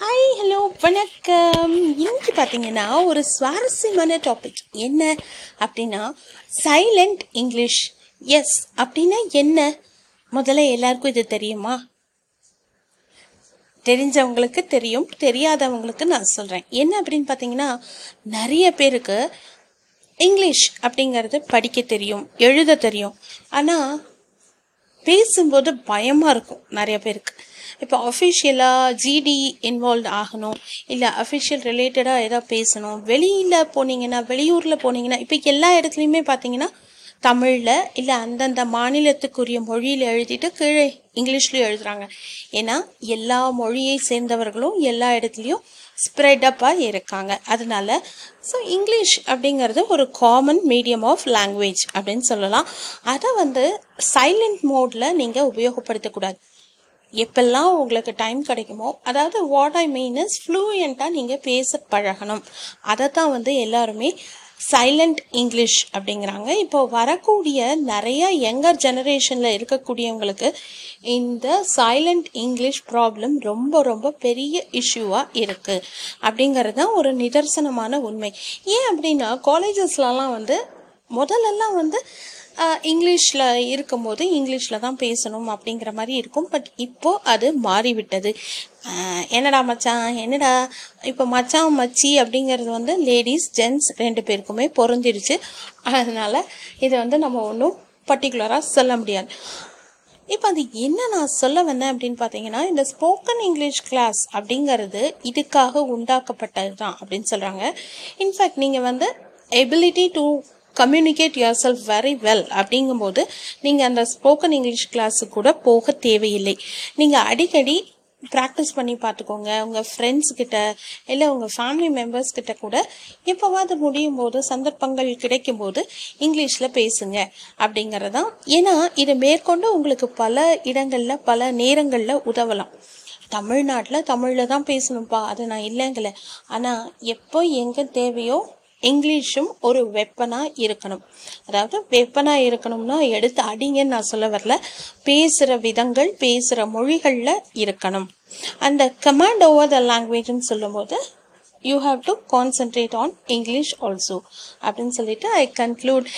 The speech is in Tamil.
ஹாய் ஹலோ வணக்கம். இன்னைக்கு பார்த்தீங்கன்னா ஒரு சுவாரஸ்யமான டாபிக் என்ன அப்படின்னா சைலண்ட் இங்கிலீஷ் எஸ் அப்படின்னா என்ன? முதல்ல எல்லாருக்கும் இது தெரியுமா? தெரிஞ்சவங்களுக்கு தெரியும் தெரியாதவங்களுக்கு நான் சொல்கிறேன் என்ன அப்படின்னு பார்த்தீங்கன்னா நிறைய பேருக்கு இங்கிலீஷ் அப்படிங்கிறது படிக்க தெரியும் எழுத தெரியும். ஆனால் பேசும்போது பயமாக இருக்கும் நிறைய பேருக்கு. இப்போ அஃபிஷியலாக ஜிடி இன்வால்வ் ஆகணும். இல்லை அஃபிஷியல் ரிலேட்டடாக எதாவது பேசணும். வெளியில் போனீங்கன்னா வெளியூரில் போனீங்கன்னா இப்போ எல்லா இடத்துலையுமே பார்த்தீங்கன்னா தமிழில் இல்லை அந்தந்த மாநிலத்துக்குரிய மொழியில் எழுதிட்டு கீழே இங்கிலீஷ்லேயும் எழுதுகிறாங்க ஏன்னா எல்லா மொழியை சேர்ந்தவர்களும் எல்லா இடத்துலையும் ஸ்ப்ரெடப்பாக இருக்காங்க. அதனால ஸோ இங்கிலீஷ் அப்படிங்கிறது ஒரு காமன் மீடியம் ஆஃப் லாங்குவேஜ் அப்படின்னு சொல்லலாம். அதை வந்து சைலண்ட் மோடில் நீங்கள் உபயோகப்படுத்தக்கூடாது. எப்பெல்லாம் உங்களுக்கு டைம் கிடைக்குமோ அதாவது வாட் ஐ மீன் இஸ் ஃப்ளூயண்ட்டாக நீங்கள் பேச பழகணும். அதை தான் வந்து எல்லாருமே சைலண்ட் இங்கிலீஷ் அப்படிங்கிறாங்க. இப்போ வரக்கூடிய நிறைய யங்கர் ஜெனரேஷனில் இருக்கக்கூடியவங்களுக்கு இந்த சைலண்ட் இங்கிலீஷ் ப்ராப்ளம் ரொம்ப ரொம்ப பெரிய இஷ்யூவாக இருக்குது அப்படிங்கிறது தான் ஒரு நிதர்சனமான உண்மை. ஏன் அப்படின்னா காலேஜஸ்லலாம் வந்து முதல்லலாம் வந்து இங்கிலீஷில் இருக்கும்போது இங்கிலீஷில் தான் பேசணும் அப்படிங்கிற மாதிரி இருக்கும். பட் இப்போது அது மாறிவிட்டது. என்னடா மச்சான் என்னடா? இப்போ மச்சான் மச்சி அப்படிங்கிறது வந்து லேடிஸ் ஜென்ட்ஸ் ரெண்டு பேருக்குமே பொருந்திருச்சு. அதனால் இதை வந்து நம்ம ஒன்றும் பர்டிகுலராக சொல்ல முடியாது. இப்போ அது என்ன நான் சொல்ல வந்தேன் அப்படின்னு பார்த்தீங்கன்னா இந்த ஸ்போக்கன் இங்கிலீஷ் கிளாஸ் அப்படிங்கிறது இதுக்காக உண்டாக்கப்பட்டது தான் அப்படின்னு சொல்கிறாங்க இன்ஃபேக்ட் நீங்கள் வந்து ability to communicate yourself very well அப்படிங்கும்போது நீங்கள் அந்த ஸ்போக்கன் இங்கிலீஷ் கிளாஸு கூட போக தேவையில்லை. நீங்கள் அடிக்கடி ப்ராக்டிஸ் பண்ணி பார்த்துக்கோங்க. உங்கள் ஃப்ரெண்ட்ஸ் கிட்ட இல்லை உங்கள் ஃபேமிலி மெம்பர்ஸ் கிட்ட கூட எப்போவாது முடியும் போது சந்தர்ப்பங்கள் கிடைக்கும் போது இங்கிலீஷில் பேசுங்க அப்படிங்கிறதான் ஏன்னா இதை மேற்கொண்டு உங்களுக்கு பல இடங்களில் பல நேரங்களில் உதவலாம். தமிழ்நாட்டில் தமிழில் தான் பேசணும்ப்பா அது நான் இல்லைங்கல. ஆனால் எப்போ எங்கே தேவையோ இங்கிலீஷும் ஒரு வெப்பனாக இருக்கணும். அதாவது வெப்பனாக இருக்கணும்னா எடுத்து அடிங்கன்னு நான் சொல்ல வரல. பேசுகிற விதங்கள் பேசுகிற மொழிகளில் இருக்கணும். அந்த கமாண்ட் ஓவர் த லாங்குவேஜ்னு சொல்லும்போது you have to concentrate on English also அப்படின்னு சொல்லிட்டு ஐ கன்க்ளூட்